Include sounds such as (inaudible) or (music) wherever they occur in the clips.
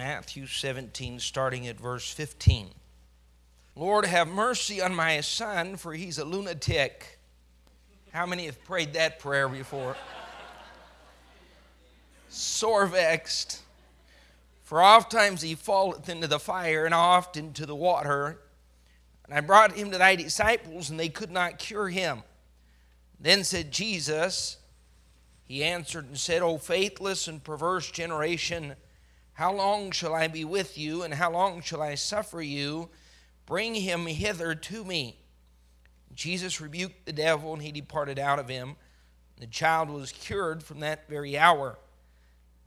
Matthew 17, starting at verse 15. Lord, have mercy on my son, for he's a lunatic. How many have prayed that prayer before? Sore vexed, for oft times he falleth into the fire, and oft into the water. And I brought him to thy disciples, and they could not cure him. Then said Jesus, He answered and said, O faithless and perverse generation, how long shall I be with you, and how long shall I suffer you? Bring him hither to me. Jesus rebuked the devil, and he departed out of him. The child was cured from that very hour.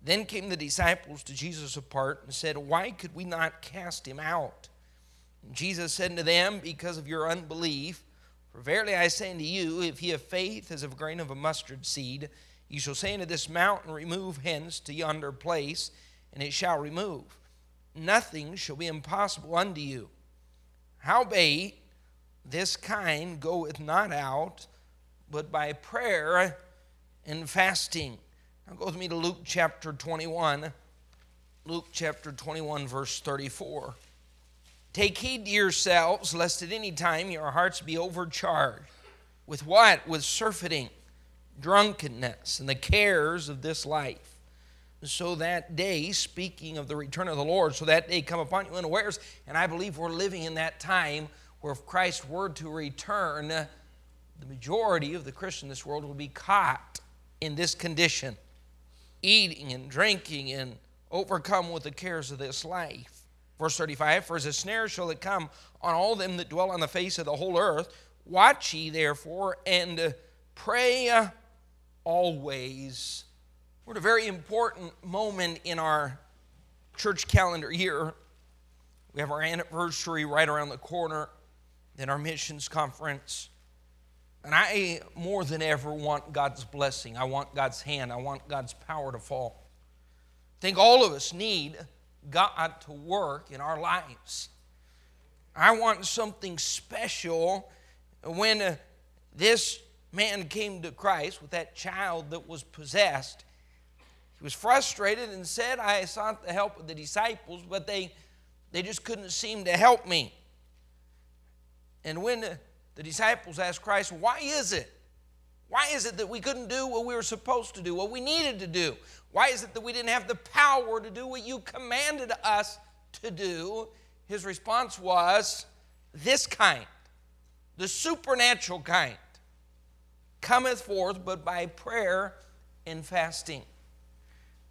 Then came the disciples to Jesus apart and said, Why could we not cast him out? And Jesus said to them, Because of your unbelief. For verily I say unto you, if ye have faith as of a grain of a mustard seed, ye shall say unto this mountain, Remove hence to yonder place, and it shall remove. Nothing shall be impossible unto you. Howbeit, this kind goeth not out, but by prayer and fasting. Now go with me to Luke chapter 21. Luke chapter 21, verse 34. Take heed to yourselves, lest at any time your hearts be overcharged. With what? With surfeiting, drunkenness, and the cares of this life so that day, speaking of the return of the Lord, so that day come upon you unawares. And I believe we're living in that time where if Christ were to return, the majority of the Christian in this world will be caught in this condition, eating and drinking and overcome with the cares of this life. Verse 35 For as a snare shall it come on all them that dwell on the face of the whole earth. Watch ye therefore and pray always we're at a very important moment in our church calendar year. We have our anniversary right around the corner, then our missions conference. And I, more than ever, want God's blessing. I want God's hand. I want God's power to fall. I think all of us need God to work in our lives. I want something special when this man came to Christ with that child that was possessed he was frustrated and said, I sought the help of the disciples, but they, they just couldn't seem to help me. And when the, the disciples asked Christ, Why is it? Why is it that we couldn't do what we were supposed to do, what we needed to do? Why is it that we didn't have the power to do what you commanded us to do? His response was, This kind, the supernatural kind, cometh forth but by prayer and fasting.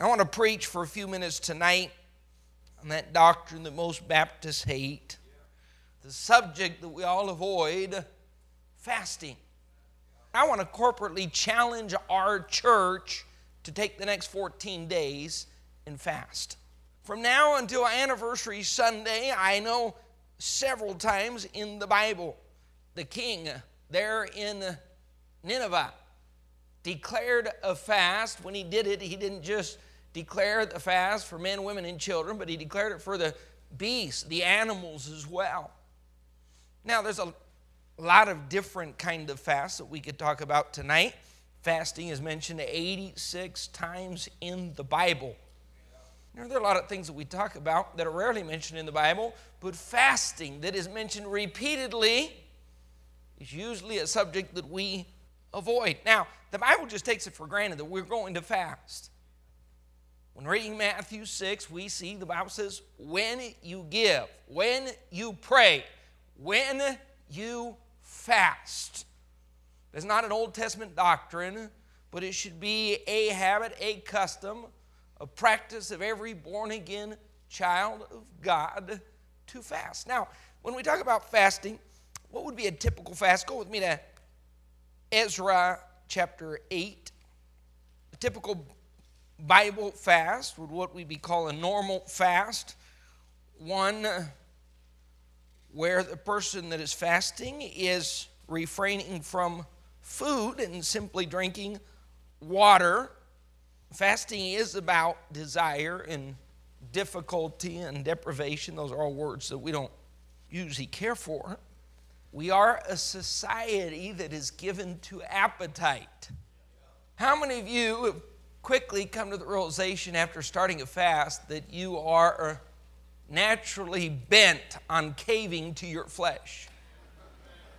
I want to preach for a few minutes tonight on that doctrine that most Baptists hate, the subject that we all avoid fasting. I want to corporately challenge our church to take the next 14 days and fast. From now until anniversary Sunday, I know several times in the Bible, the king there in Nineveh declared a fast. When he did it, he didn't just declared the fast for men, women, and children, but he declared it for the beasts, the animals as well. Now, there's a lot of different kind of fasts that we could talk about tonight. Fasting is mentioned 86 times in the Bible. Now, there are a lot of things that we talk about that are rarely mentioned in the Bible, but fasting that is mentioned repeatedly is usually a subject that we avoid. Now, the Bible just takes it for granted that we're going to fast. When reading Matthew 6, we see the Bible says, when you give, when you pray, when you fast. It's not an Old Testament doctrine, but it should be a habit, a custom, a practice of every born again child of God to fast. Now, when we talk about fasting, what would be a typical fast? Go with me to Ezra chapter 8. A typical Bible fast would what we be call a normal fast, one where the person that is fasting is refraining from food and simply drinking water. Fasting is about desire and difficulty and deprivation. Those are all words that we don't usually care for. We are a society that is given to appetite. How many of you quickly come to the realization after starting a fast that you are naturally bent on caving to your flesh.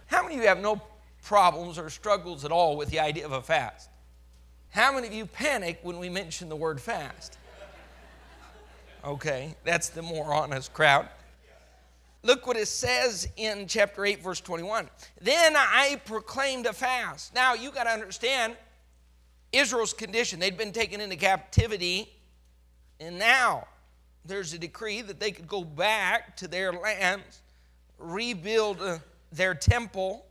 How many of you have no problems or struggles at all with the idea of a fast? How many of you panic when we mention the word fast? Okay, that's the more honest crowd. Look what it says in chapter 8, verse 21. Then I proclaimed a fast. Now, you got to understand Israel's condition. They'd been taken into captivity, and now there's a decree that they could go back to their lands, rebuild uh, their temple,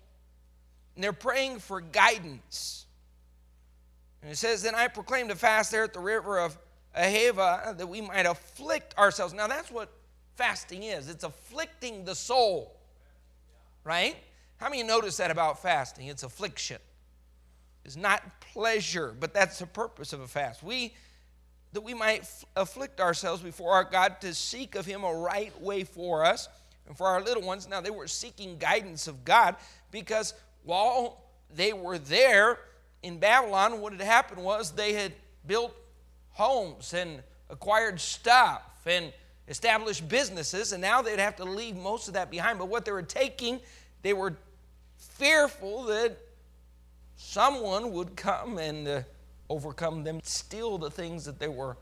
and they're praying for guidance. And it says, Then I proclaimed a fast there at the river of Ahava that we might afflict ourselves. Now that's what fasting is it's afflicting the soul, right? How many notice that about fasting? It's affliction. It's not pleasure, but that's the purpose of a fast. We that we might afflict ourselves before our God to seek of Him a right way for us and for our little ones. Now, they were seeking guidance of God because while they were there in Babylon, what had happened was they had built homes and acquired stuff and established businesses, and now they'd have to leave most of that behind. But what they were taking, they were fearful that someone would come and uh, overcome them, steal the things that they were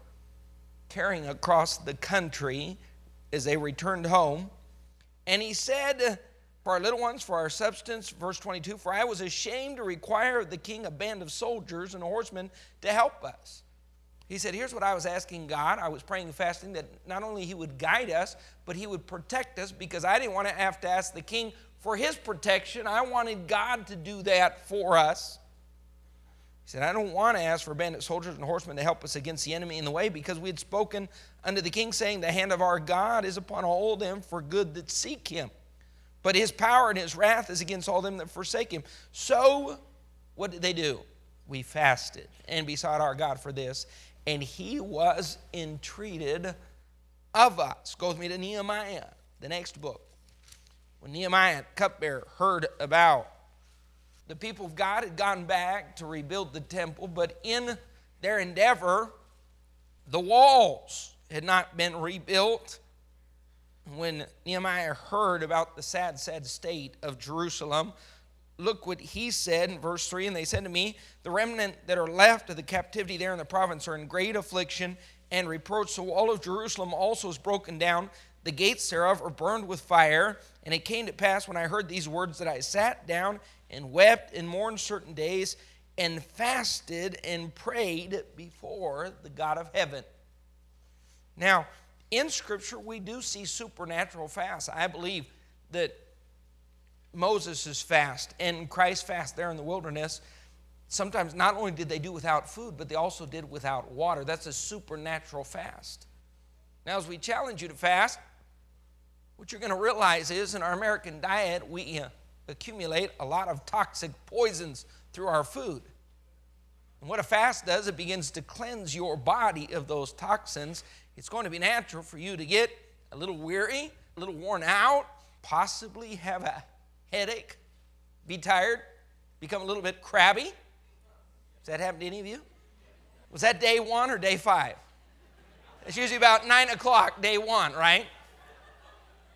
carrying across the country as they returned home. And he said, For our little ones, for our substance, verse 22, For I was ashamed to require of the king a band of soldiers and horsemen to help us. He said, Here's what I was asking God. I was praying and fasting that not only He would guide us, but He would protect us because I didn't want to have to ask the king for His protection. I wanted God to do that for us. He said, I don't want to ask for bandit soldiers and horsemen to help us against the enemy in the way because we had spoken unto the king, saying, The hand of our God is upon all them for good that seek him. But his power and his wrath is against all them that forsake him. So, what did they do? We fasted and besought our God for this, and he was entreated of us. Go with me to Nehemiah, the next book. When Nehemiah, cupbearer, heard about the people of God had gone back to rebuild the temple, but in their endeavor, the walls had not been rebuilt. When Nehemiah heard about the sad, sad state of Jerusalem, look what he said in verse 3 And they said to me, The remnant that are left of the captivity there in the province are in great affliction and reproach. So all of Jerusalem also is broken down. The gates thereof are burned with fire. And it came to pass when I heard these words that I sat down and wept and mourned certain days and fasted and prayed before the God of heaven. Now, in Scripture, we do see supernatural fasts. I believe that Moses' fast and Christ's fast there in the wilderness, sometimes not only did they do without food, but they also did without water. That's a supernatural fast. Now, as we challenge you to fast, what you're going to realize is in our American diet, we accumulate a lot of toxic poisons through our food. And what a fast does, it begins to cleanse your body of those toxins. It's going to be natural for you to get a little weary, a little worn out, possibly have a headache, be tired, become a little bit crabby. Has that happened to any of you? Was that day one or day five? It's usually about nine o'clock, day one, right?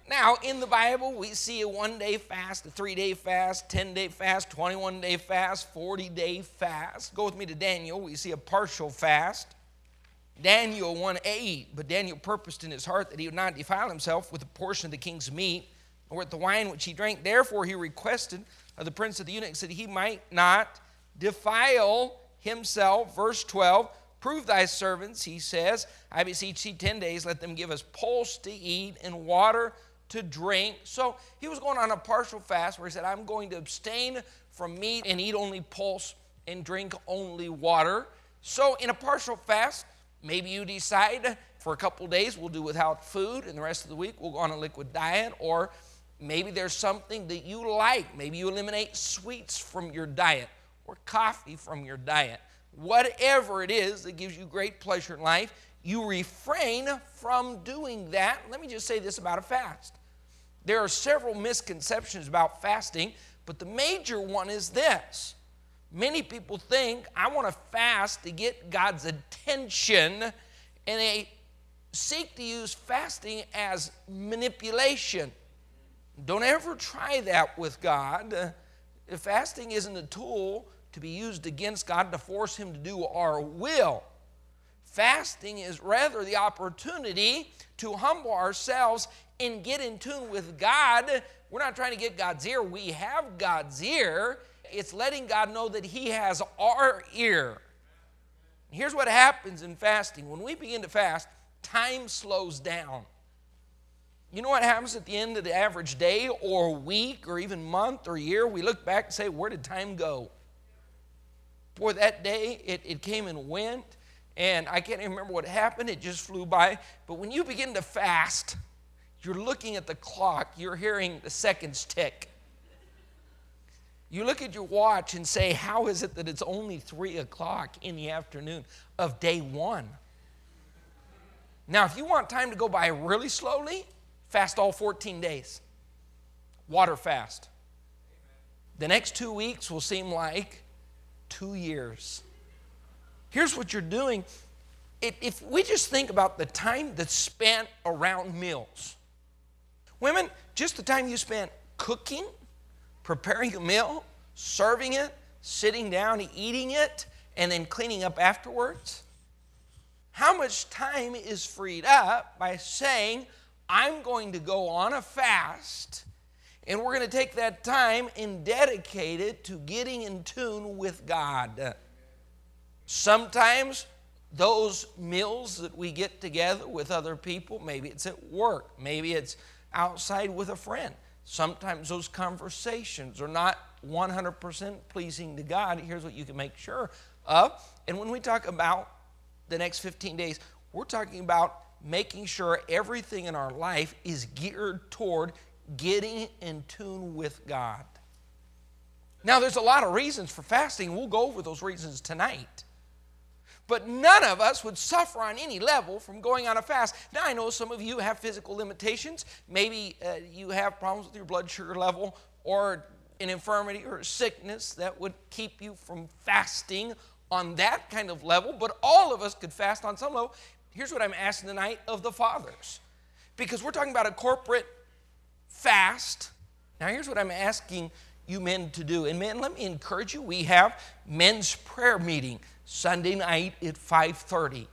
Now, in the Bible, we see a one day fast, a three day fast, 10 day fast, 21 day fast, 40 day fast. Go with me to Daniel. We see a partial fast. Daniel 1 8, but Daniel purposed in his heart that he would not defile himself with a portion of the king's meat or with the wine which he drank. Therefore, he requested of the prince of the eunuchs that he might not defile himself. Verse 12 Prove thy servants, he says, I beseech thee, 10 days, let them give us pulse to eat and water to drink. So he was going on a partial fast where he said, I'm going to abstain from meat and eat only pulse and drink only water. So in a partial fast, maybe you decide for a couple days we'll do without food and the rest of the week we'll go on a liquid diet or maybe there's something that you like. Maybe you eliminate sweets from your diet or coffee from your diet. Whatever it is that gives you great pleasure in life, you refrain from doing that. Let me just say this about a fast. There are several misconceptions about fasting, but the major one is this Many people think I want to fast to get God's attention, and they seek to use fasting as manipulation. Don't ever try that with God. Uh, fasting isn't a tool to be used against God to force Him to do our will. Fasting is rather the opportunity to humble ourselves and get in tune with God. We're not trying to get God's ear, we have God's ear it's letting God know that He has our ear. Here's what happens in fasting when we begin to fast, time slows down. You know what happens at the end of the average day or week or even month or year? We look back and say, Where did time go? Boy, that day it, it came and went, and I can't even remember what happened. It just flew by. But when you begin to fast, you're looking at the clock, you're hearing the seconds tick. You look at your watch and say, How is it that it's only three o'clock in the afternoon of day one? Now, if you want time to go by really slowly, fast all 14 days. Water fast. The next two weeks will seem like two years. Here's what you're doing. If we just think about the time that's spent around meals, women, just the time you spent cooking preparing a meal, serving it, sitting down, eating it, and then cleaning up afterwards? How much time is freed up by saying, I'm going to go on a fast, and we're going to take that time and dedicate it to getting in tune with God? Sometimes those meals that we get together with other people, maybe it's at work, maybe it's outside with a friend. Sometimes those conversations are not 100% pleasing to God. Here's what you can make sure of. And when we talk about the next 15 days, we're talking about making sure everything in our life is geared toward getting in tune with God. Now, there's a lot of reasons for fasting. We'll go over those reasons tonight. But none of us would suffer on any level from going on a fast. Now, I know some of you have physical limitations. Maybe uh, you have problems with your blood sugar level or an infirmity or a sickness that would keep you from fasting on that kind of level. But all of us could fast on some level. Here's what I'm asking tonight of the fathers because we're talking about a corporate fast. Now, here's what I'm asking you men to do. And men, let me encourage you. We have men's prayer meeting Sunday night at 5:30.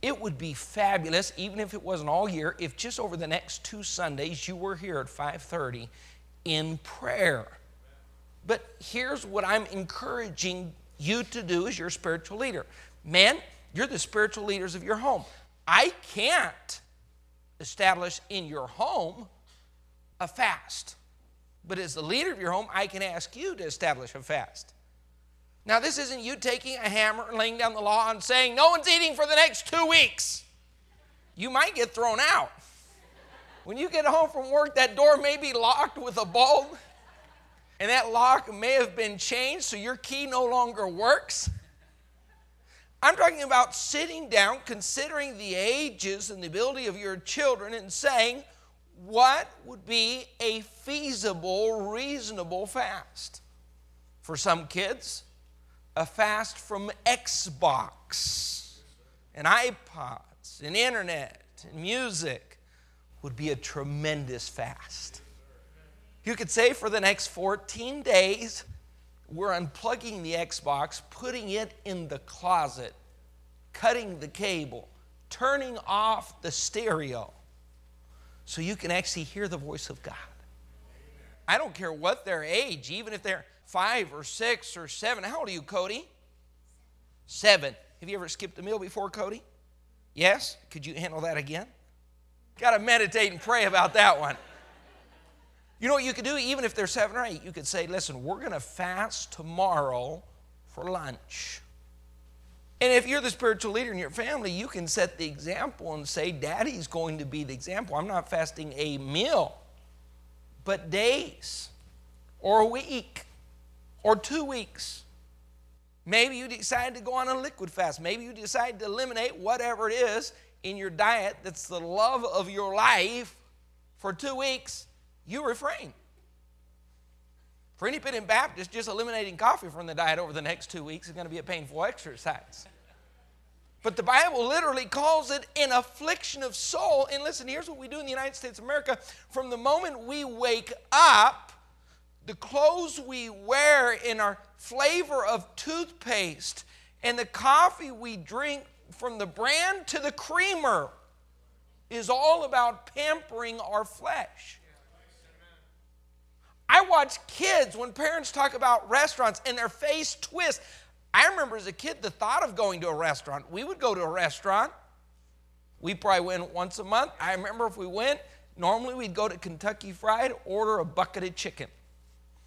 It would be fabulous, even if it wasn't all year, if just over the next two Sundays you were here at 5:30 in prayer. But here's what I'm encouraging you to do as your spiritual leader. Man, you're the spiritual leaders of your home. I can't establish in your home a fast. But as the leader of your home, I can ask you to establish a fast. Now, this isn't you taking a hammer and laying down the law and saying, no one's eating for the next two weeks. You might get thrown out. When you get home from work, that door may be locked with a bolt, and that lock may have been changed so your key no longer works. I'm talking about sitting down, considering the ages and the ability of your children, and saying, what would be a feasible, reasonable fast? For some kids, a fast from Xbox and iPods and internet and music would be a tremendous fast. You could say for the next 14 days, we're unplugging the Xbox, putting it in the closet, cutting the cable, turning off the stereo so you can actually hear the voice of God. I don't care what their age, even if they're five or six or seven. How old are you, Cody? Seven. Have you ever skipped a meal before, Cody? Yes? Could you handle that again? Got to meditate and pray about that one. You know what you could do, even if they're seven or eight? You could say, listen, we're going to fast tomorrow for lunch. And if you're the spiritual leader in your family, you can set the example and say, Daddy's going to be the example. I'm not fasting a meal, but days or a week or two weeks. Maybe you decide to go on a liquid fast. Maybe you decide to eliminate whatever it is in your diet that's the love of your life for two weeks. You refrain. For independent Baptists, just eliminating coffee from the diet over the next two weeks is going to be a painful exercise. But the Bible literally calls it an affliction of soul. And listen, here's what we do in the United States of America. From the moment we wake up, the clothes we wear and our flavor of toothpaste and the coffee we drink from the brand to the creamer is all about pampering our flesh. I watch kids when parents talk about restaurants and their face twists. I remember as a kid the thought of going to a restaurant. We would go to a restaurant. We probably went once a month. I remember if we went, normally we'd go to Kentucky Fried, order a bucket of chicken.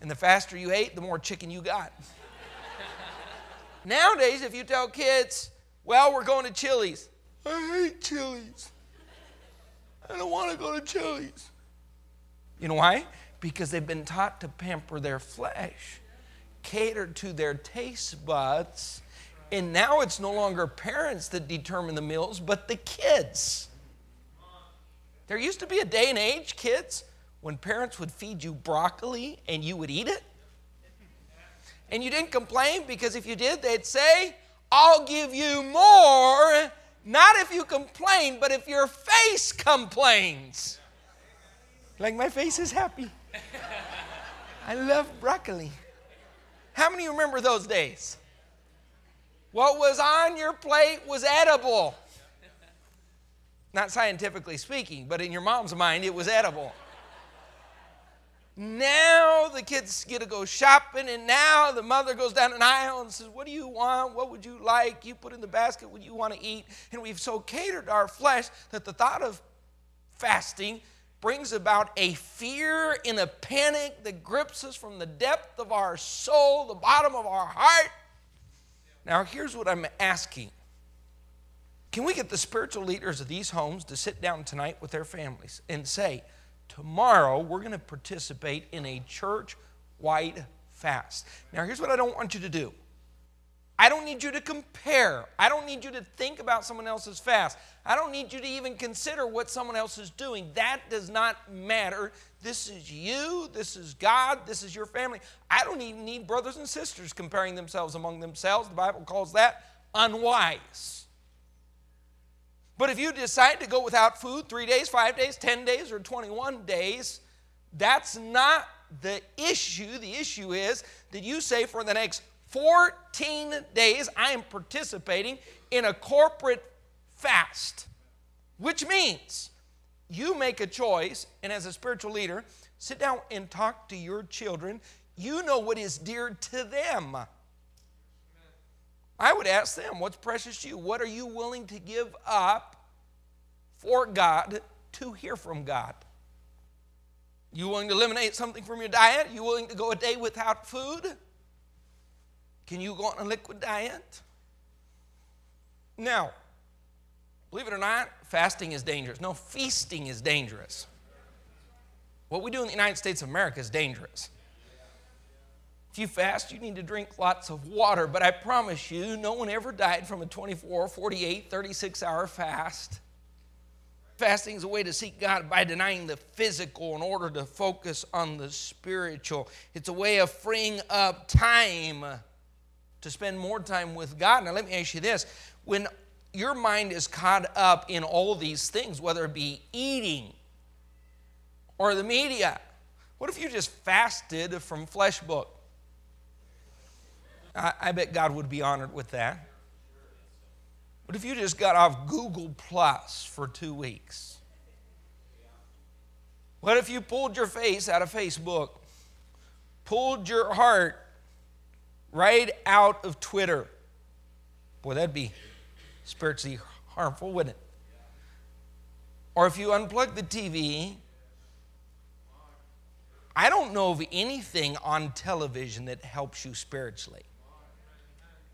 And the faster you ate, the more chicken you got. Nowadays, if you tell kids, well, we're going to Chili's, I hate Chili's. I don't want to go to Chili's. You know why? Because they've been taught to pamper their flesh, cater to their taste buds, and now it's no longer parents that determine the meals, but the kids. There used to be a day and age, kids, when parents would feed you broccoli and you would eat it. And you didn't complain because if you did, they'd say, I'll give you more. Not if you complain, but if your face complains. Like my face is happy. I love broccoli. How many remember those days? What was on your plate was edible. Not scientifically speaking, but in your mom's mind, it was edible. Now the kids get to go shopping, and now the mother goes down an aisle and says, What do you want? What would you like? You put in the basket what you want to eat. And we've so catered our flesh that the thought of fasting brings about a fear and a panic that grips us from the depth of our soul, the bottom of our heart. Now, here's what I'm asking Can we get the spiritual leaders of these homes to sit down tonight with their families and say, Tomorrow, we're going to participate in a church wide fast. Now, here's what I don't want you to do I don't need you to compare. I don't need you to think about someone else's fast. I don't need you to even consider what someone else is doing. That does not matter. This is you. This is God. This is your family. I don't even need brothers and sisters comparing themselves among themselves. The Bible calls that unwise. But if you decide to go without food three days, five days, 10 days, or 21 days, that's not the issue. The issue is that you say for the next 14 days, I am participating in a corporate fast, which means you make a choice, and as a spiritual leader, sit down and talk to your children. You know what is dear to them. I would ask them, what's precious to you? What are you willing to give up for God to hear from God? You willing to eliminate something from your diet? You willing to go a day without food? Can you go on a liquid diet? Now, believe it or not, fasting is dangerous. No, feasting is dangerous. What we do in the United States of America is dangerous. If you fast, you need to drink lots of water, but I promise you, no one ever died from a 24, 48, 36 hour fast. Fasting is a way to seek God by denying the physical in order to focus on the spiritual. It's a way of freeing up time to spend more time with God. Now, let me ask you this when your mind is caught up in all these things, whether it be eating or the media, what if you just fasted from flesh book? I, I bet God would be honored with that. But if you just got off Google Plus for two weeks? What if you pulled your face out of Facebook, pulled your heart right out of Twitter? Boy, that'd be spiritually harmful, wouldn't it? Or if you unplug the TV, I don't know of anything on television that helps you spiritually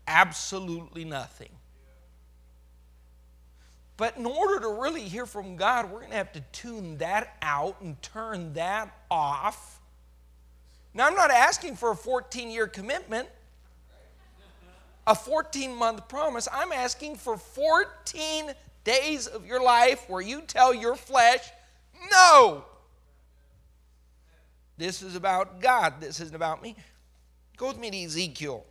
absolutely nothing. But in order to really hear from God, we're going to have to tune that out and turn that off. Now, I'm not asking for a 14 year commitment, a 14 month promise. I'm asking for 14 days of your life where you tell your flesh, no. This is about God. This isn't about me. Go with me to Ezekiel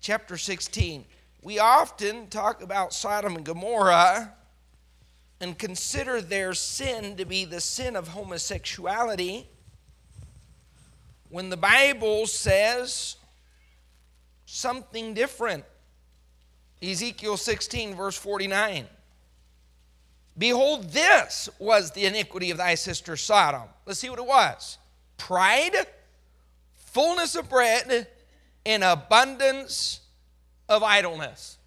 chapter 16. We often talk about Sodom and Gomorrah and consider their sin to be the sin of homosexuality when the Bible says something different. Ezekiel 16, verse 49. Behold, this was the iniquity of thy sister Sodom. Let's see what it was pride, fullness of bread, and abundance of idleness.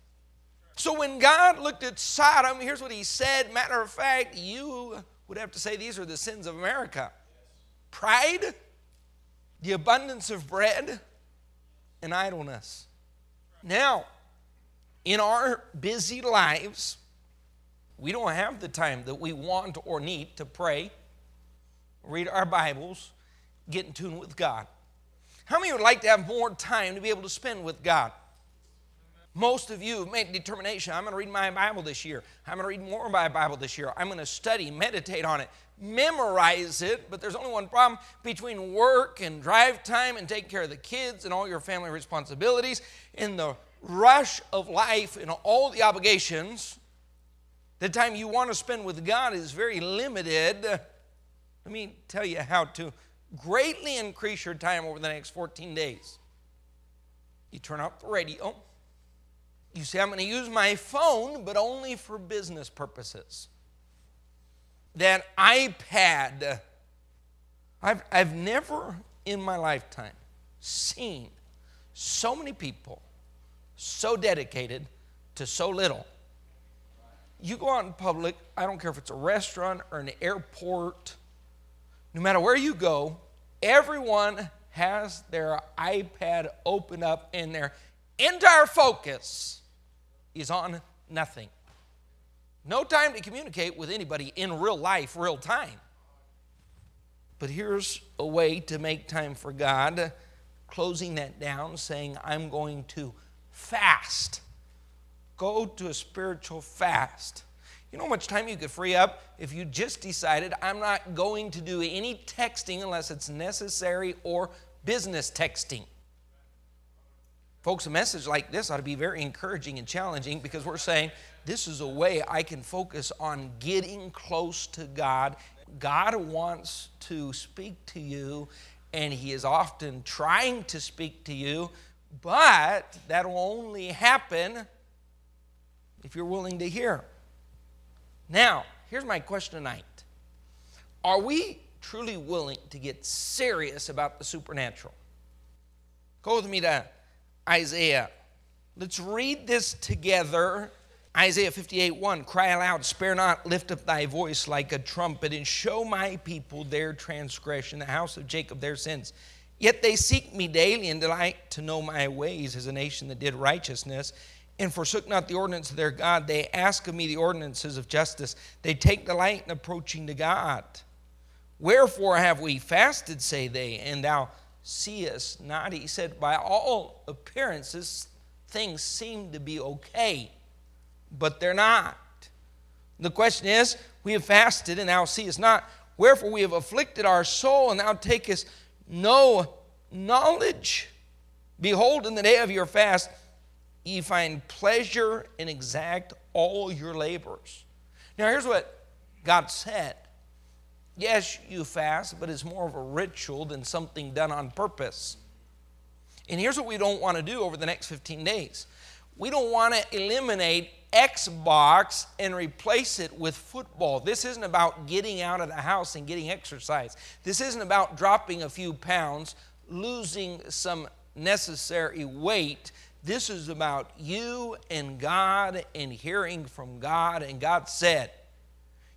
So when God looked at Sodom, here's what he said. Matter of fact, you would have to say these are the sins of America pride, the abundance of bread, and idleness. Now, in our busy lives, we don't have the time that we want or need to pray, read our Bibles, get in tune with God. How many would like to have more time to be able to spend with God? Most of you have made determination I'm going to read my Bible this year. I'm going to read more of my Bible this year. I'm going to study, meditate on it, memorize it. But there's only one problem between work and drive time and taking care of the kids and all your family responsibilities, in the rush of life and all the obligations, the time you want to spend with God is very limited. Let me tell you how to greatly increase your time over the next 14 days. You turn off the radio you say, I'm going to use my phone, but only for business purposes. That iPad, I've, I've never in my lifetime seen so many people so dedicated to so little. You go out in public, I don't care if it's a restaurant or an airport, no matter where you go, everyone has their iPad open up and their entire focus is on nothing. No time to communicate with anybody in real life, real time. But here's a way to make time for God, closing that down, saying, I'm going to fast. Go to a spiritual fast. You know how much time you could free up if you just decided, I'm not going to do any texting unless it's necessary or business texting? Folks, a message like this ought to be very encouraging and challenging because we're saying this is a way I can focus on getting close to God. God wants to speak to you, and He is often trying to speak to you, but that will only happen if you're willing to hear. Now, here's my question tonight Are we truly willing to get serious about the supernatural? Go with me to Isaiah. Let's read this together. Isaiah 58 1 Cry aloud, spare not, lift up thy voice like a trumpet, and show my people their transgression, the house of Jacob their sins. Yet they seek me daily and delight to know my ways as a nation that did righteousness and forsook not the ordinance of their God. They ask of me the ordinances of justice. They take delight in approaching to God. Wherefore have we fasted, say they, and thou seest not. He said, By all appearances, things seem to be okay, but they're not. The question is, We have fasted, and thou seest not. Wherefore we have afflicted our soul, and thou takest no knowledge. Behold, in the day of your fast, ye find pleasure and exact all your labors. Now, here's what God said Yes, you fast, but it's more of a ritual than something done on purpose. And here's what we don't want to do over the next 15 days we don't want to eliminate Xbox and replace it with football. This isn't about getting out of the house and getting exercise. This isn't about dropping a few pounds, losing some necessary weight. This is about you and God and hearing from God. And God said,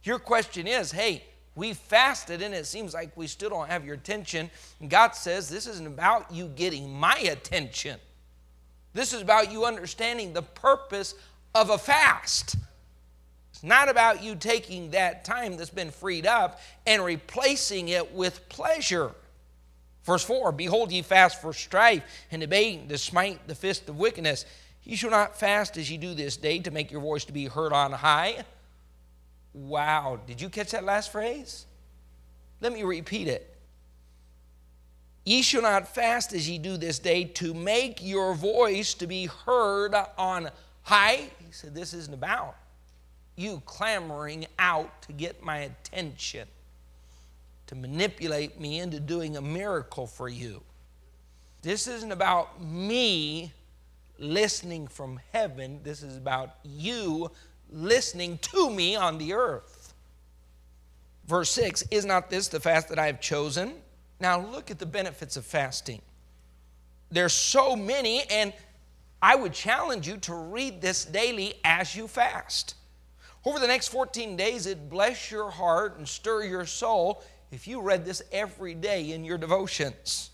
Your question is, hey, we fasted and it seems like we still don't have your attention. And God says, This isn't about you getting my attention. This is about you understanding the purpose of a fast. It's not about you taking that time that's been freed up and replacing it with pleasure. Verse 4 Behold, ye fast for strife and debate to smite the fist of wickedness. Ye shall not fast as ye do this day to make your voice to be heard on high. Wow. Did you catch that last phrase? Let me repeat it. Ye shall not fast as ye do this day to make your voice to be heard on high. He said, This isn't about you clamoring out to get my attention, to manipulate me into doing a miracle for you. This isn't about me listening from heaven. This is about you listening to me on the earth. Verse 6 Is not this the fast that I have chosen? Now look at the benefits of fasting. There's so many, and I would challenge you to read this daily as you fast. Over the next 14 days, it bless your heart and stir your soul if you read this every day in your devotions.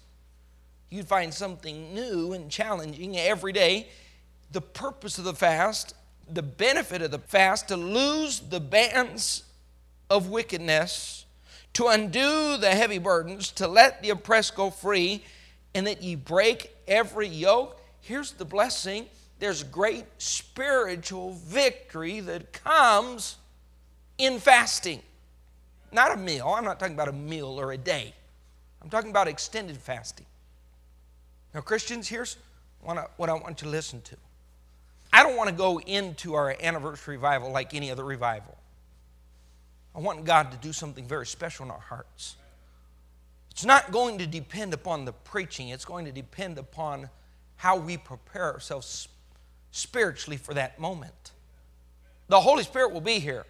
You'd find something new and challenging every day. The purpose of the fast, the benefit of the fast, to lose the bands of wickedness to undo the heavy burdens, to let the oppressed go free, and that ye break every yoke. Here's the blessing there's great spiritual victory that comes in fasting. Not a meal. I'm not talking about a meal or a day. I'm talking about extended fasting. Now, Christians, here's what I want you to listen to. I don't want to go into our anniversary revival like any other revival. I want God to do something very special in our hearts. It's not going to depend upon the preaching, it's going to depend upon how we prepare ourselves spiritually for that moment. The Holy Spirit will be here.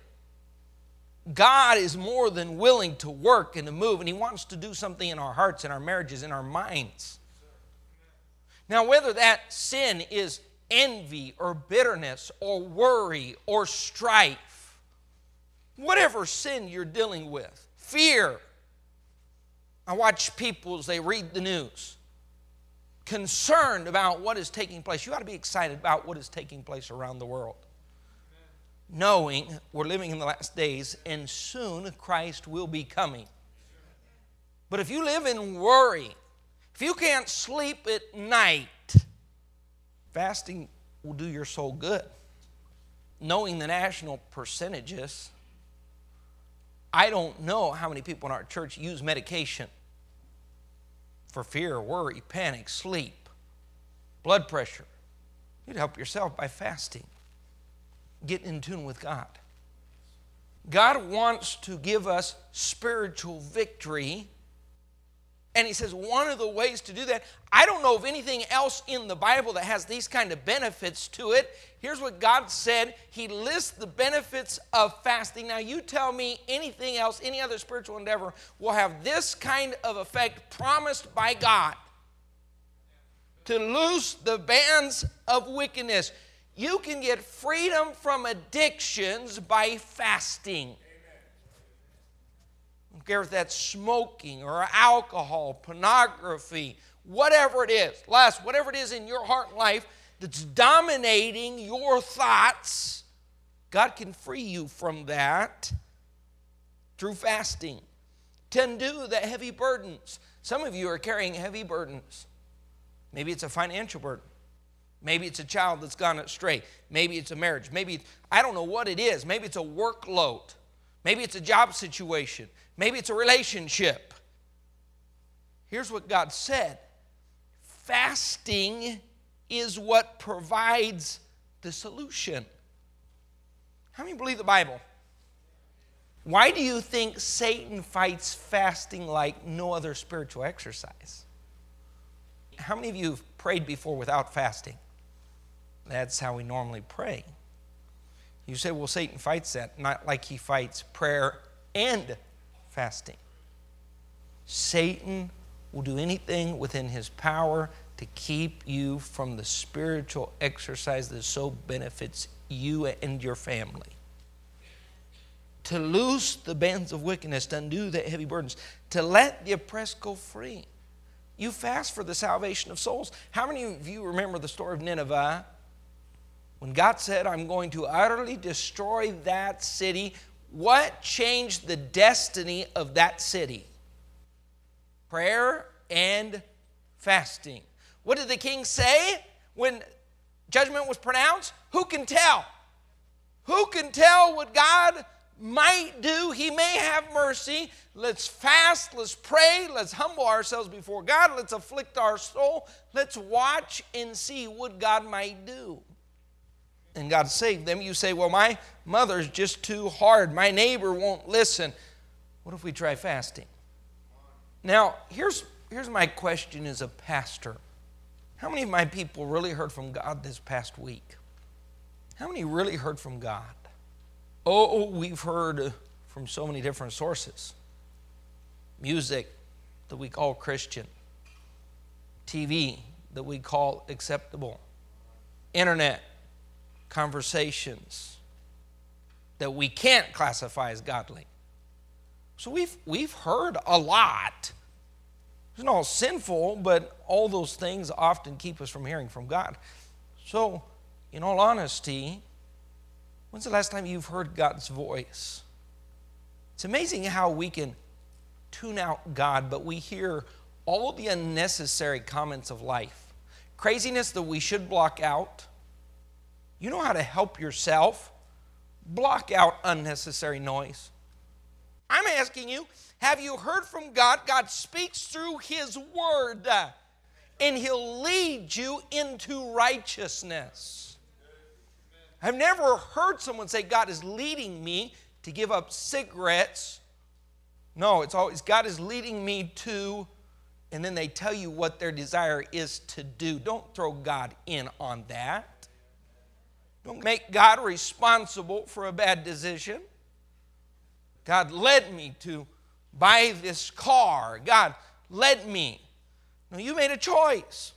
God is more than willing to work and to move, and He wants to do something in our hearts, in our marriages, in our minds. Now, whether that sin is envy or bitterness or worry or strife, whatever sin you're dealing with, fear. I watch people as they read the news, concerned about what is taking place. You ought to be excited about what is taking place around the world. Knowing we're living in the last days and soon Christ will be coming. But if you live in worry, if you can't sleep at night, fasting will do your soul good. Knowing the national percentages, I don't know how many people in our church use medication for fear, worry, panic, sleep, blood pressure. You'd help yourself by fasting, getting in tune with God. God wants to give us spiritual victory and he says one of the ways to do that, I don't know of anything else in the Bible that has these kind of benefits to it. Here's what God said. He lists the benefits of fasting. Now you tell me anything else, any other spiritual endeavor will have this kind of effect promised by God. To loose the bands of wickedness. You can get freedom from addictions by fasting care if that's smoking or alcohol, pornography, whatever it is, last, whatever it is in your heart and life that's dominating your thoughts, God can free you from that through fasting. Undo the heavy burdens. Some of you are carrying heavy burdens. Maybe it's a financial burden. Maybe it's a child that's gone astray. Maybe it's a marriage. Maybe, I don't know what it is. Maybe it's a workload. Maybe it's a job situation. Maybe it's a relationship. Here's what God said fasting is what provides the solution. How many believe the Bible? Why do you think Satan fights fasting like no other spiritual exercise? How many of you have prayed before without fasting? That's how we normally pray. You say, well, Satan fights that, not like he fights prayer and fasting. Satan will do anything within his power to keep you from the spiritual exercise that so benefits you and your family. To loose the bands of wickedness, to undo the heavy burdens, to let the oppressed go free. You fast for the salvation of souls. How many of you remember the story of Nineveh? When God said, I'm going to utterly destroy that city what changed the destiny of that city? Prayer and fasting. What did the king say when judgment was pronounced? Who can tell? Who can tell what God might do. He may have mercy. Let's fast, let's pray, let's humble ourselves before God, let's afflict our soul, let's watch and see what God might do. And God saved them. You say, Well, my mother's just too hard. My neighbor won't listen. What if we try fasting? Now, here's, here's my question as a pastor How many of my people really heard from God this past week? How many really heard from God? Oh, we've heard from so many different sources music that we call Christian, TV that we call acceptable, internet conversations that we can't classify as godly. So we've, we've heard a lot. It's not all sinful, but all those things often keep us from hearing from God. So, in all honesty, When's the last time you've heard God's voice? It's amazing how we can tune out God, but we hear all the unnecessary comments of life. Craziness that we should block out. You know how to help yourself? Block out unnecessary noise. I'm asking you, have you heard from God? God speaks through His Word, and He'll lead you into righteousness. I've never heard someone say, God is leading me to give up cigarettes. No, it's always, God is leading me to, and then they tell you what their desire is to do. Don't throw God in on that. Don't make God responsible for a bad decision. God led me to buy this car. God led me. No, you made a choice.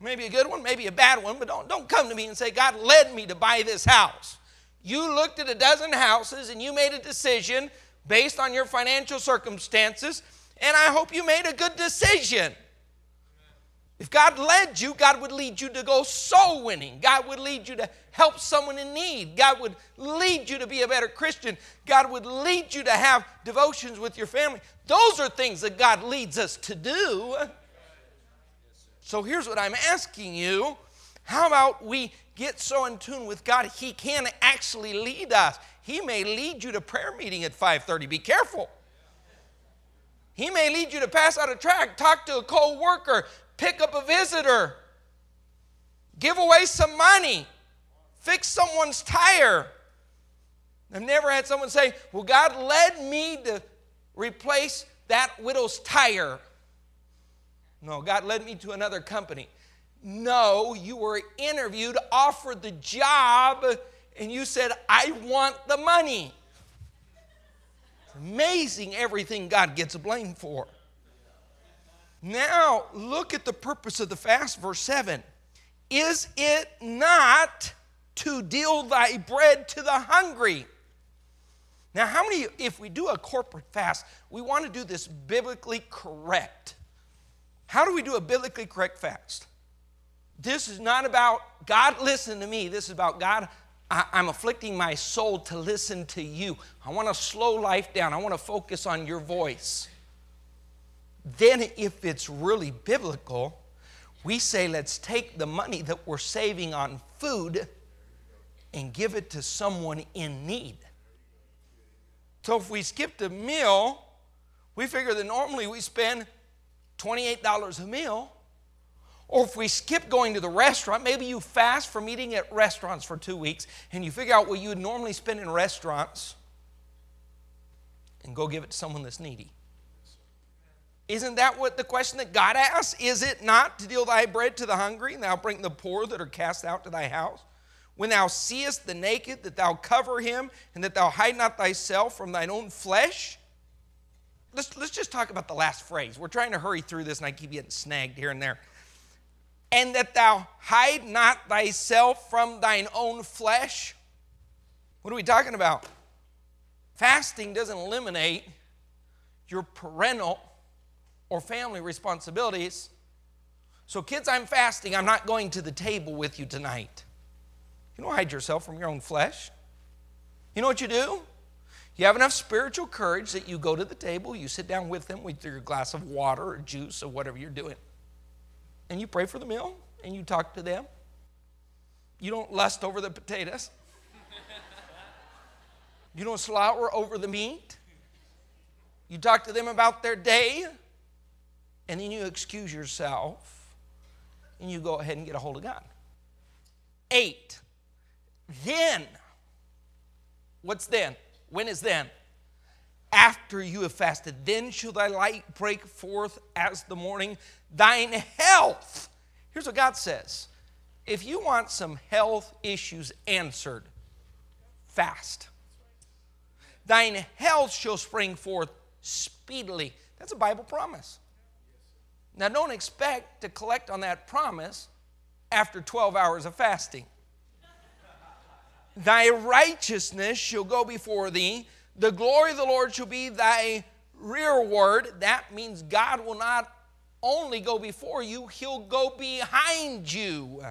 Maybe a good one, maybe a bad one, but don't, don't come to me and say, God led me to buy this house. You looked at a dozen houses and you made a decision based on your financial circumstances, and I hope you made a good decision. If God led you, God would lead you to go soul winning. God would lead you to help someone in need. God would lead you to be a better Christian. God would lead you to have devotions with your family. Those are things that God leads us to do. So here's what I'm asking you. How about we get so in tune with God, He can actually lead us. He may lead you to prayer meeting at 5:30. Be careful. He may lead you to pass out a tract, talk to a co-worker, pick up a visitor, give away some money, fix someone's tire. I've never had someone say, Well, God led me to replace that widow's tire. No, God led me to another company. No, you were interviewed, offered the job, and you said, I want the money. It's amazing everything God gets blamed for. Now, look at the purpose of the fast, verse 7. Is it not to deal thy bread to the hungry? Now, how many, if we do a corporate fast, we want to do this biblically correct? How do we do a biblically correct fast? This is not about God, listen to me. This is about God, I, am afflicting my soul to listen to you. I want to slow life down. I want to focus on your voice. Then, if it's really biblical, we say, let's take the money that we're saving on food and give it to someone in need. So, if we skipped a meal, we figure that normally we spend $28 a meal. Or if we skip going to the restaurant, maybe you fast from eating at restaurants for two weeks and you figure out what you would normally spend in restaurants and go give it to someone that's needy. Isn't that what the question that God asks? Is it not to deal thy bread to the hungry, and thou bring the poor that are cast out to thy house? When thou seest the naked, that thou cover him, and that thou hide not thyself from thine own flesh? let's, let's just talk about the last phrase. We're trying to hurry through this, and I keep getting snagged here and there. And that thou hide not thyself from thine own flesh. What are we talking about? Fasting doesn't eliminate your parental or family responsibilities. So, kids, I'm fasting. I'm not going to the table with you tonight. You don't hide yourself from your own flesh. You know what you do? You have enough spiritual courage that you go to the table, you sit down with them with your glass of water or juice or whatever you're doing, and you pray for the meal and you talk to them. You don't lust over the potatoes. You don't slaughter over the meat. You talk to them about their day, and then you excuse yourself, and you go ahead and get a hold of God. Eight. Then, what's then? When is then? After you have fasted, then shall thy light break forth as the morning, thine health. Here's what God says if you want some health issues answered, fast. Thine health shall spring forth speedily. That's a Bible promise. Now, don't expect to collect on that promise after 12 hours of fasting. Thy righteousness shall go before thee, the glory of the Lord shall be thy rearward. That means God will not only go before you, he'll go behind you.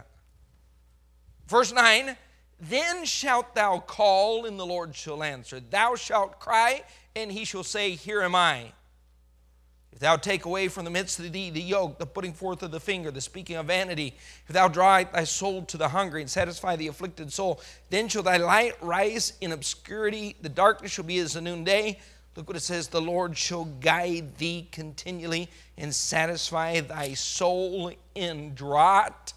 Verse 9 Then shalt thou call, and the Lord shall answer. Thou shalt cry, and he shall say, Here am I. If thou take away from the midst of thee the yoke, the putting forth of the finger, the speaking of vanity, if thou draw thy soul to the hungry and satisfy the afflicted soul, then shall thy light rise in obscurity, the darkness shall be as the noonday. Look what it says the Lord shall guide thee continually and satisfy thy soul in drought.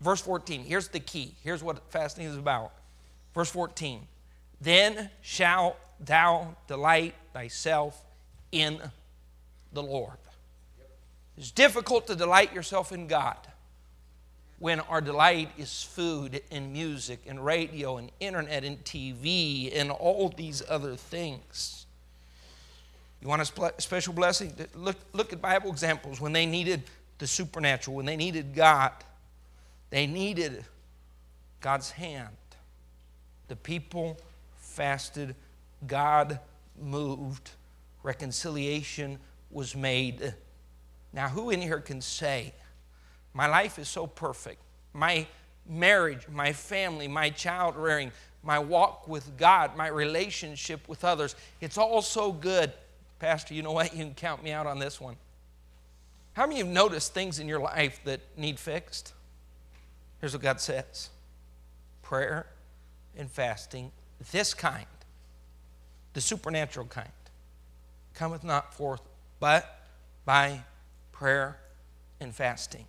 Verse 14, here's the key. Here's what fasting is about. Verse 14, then shalt thou delight thyself in the Lord. It's difficult to delight yourself in God when our delight is food and music and radio and internet and TV and all these other things. You want a special blessing? Look, look at Bible examples when they needed the supernatural, when they needed God. They needed God's hand. The people fasted, God moved, reconciliation was made. Now, who in here can say, My life is so perfect? My marriage, my family, my child rearing, my walk with God, my relationship with others, it's all so good. Pastor, you know what? (laughs) You can count me out on this one. How many of you have noticed things in your life that need fixed? Here's what God says prayer and fasting, this kind, the supernatural kind, cometh not forth but by prayer and fasting.